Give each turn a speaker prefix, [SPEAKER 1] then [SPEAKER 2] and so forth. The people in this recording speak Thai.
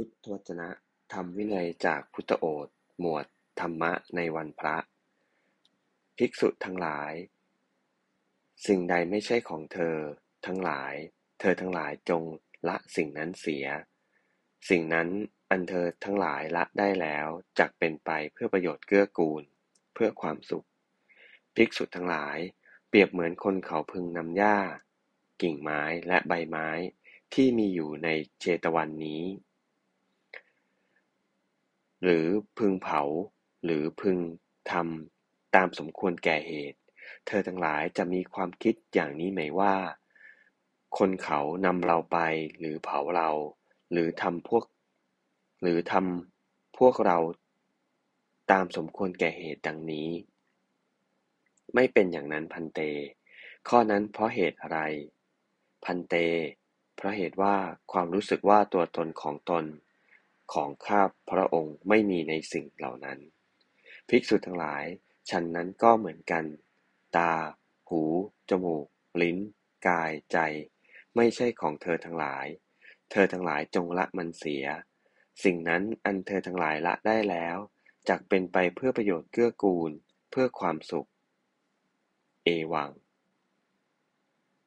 [SPEAKER 1] พุทธวจนะ ธรรมวินัยจากพุทธโอษฐ์ หมวด ธรรมะในวันพระ ภิกษุทั้งหลาย สิ่งใดไม่ใช่ของเธอ ทั้งหลาย เธอทั้งหลายจงละสิ่งนั้นเสีย สิ่งนั้นอันเธอทั้งหลายละได้แล้วจักเป็นไปเพื่อประโยชน์เกื้อกูล เพื่อความสุข ภิกษุทั้งหลาย เปรียบเหมือนคนเขาพึงนำหญ้า กิ่งไม้และใบไม้ที่มีอยู่ในเชตวันนี้ หรือพึงเผา หรือพึงทำตามสมควรแก่เหตุ เธอทั้งหลายจะมีความคิดอย่างนี้ไหมว่า คนเขานำเราไป หรือเผาเรา หรือทำพวก หรือทำพวกเราตามสมควรแก่เหตุดังนี้ ไม่เป็นอย่างนั้นพันเต ข้อนั้นเพราะเหตุอะไร พันเต เพราะเหตุว่าความรู้สึกว่าตัวตนของตน ของข้าพระองค์ไม่มีในสิ่งเหล่านั้น ภิกษุทั้งหลาย ฉันนั้นก็เหมือนกัน ตา หู จมูก ลิ้น กาย ใจ ไม่ใช่ของเธอทั้งหลาย เธอทั้งหลายจงละมันเสีย สิ่งนั้นอันเธอทั้งหลายละได้แล้วจักเป็นไปเพื่อประโยชน์เกื้อกูล เพื่อความสุข เอวัง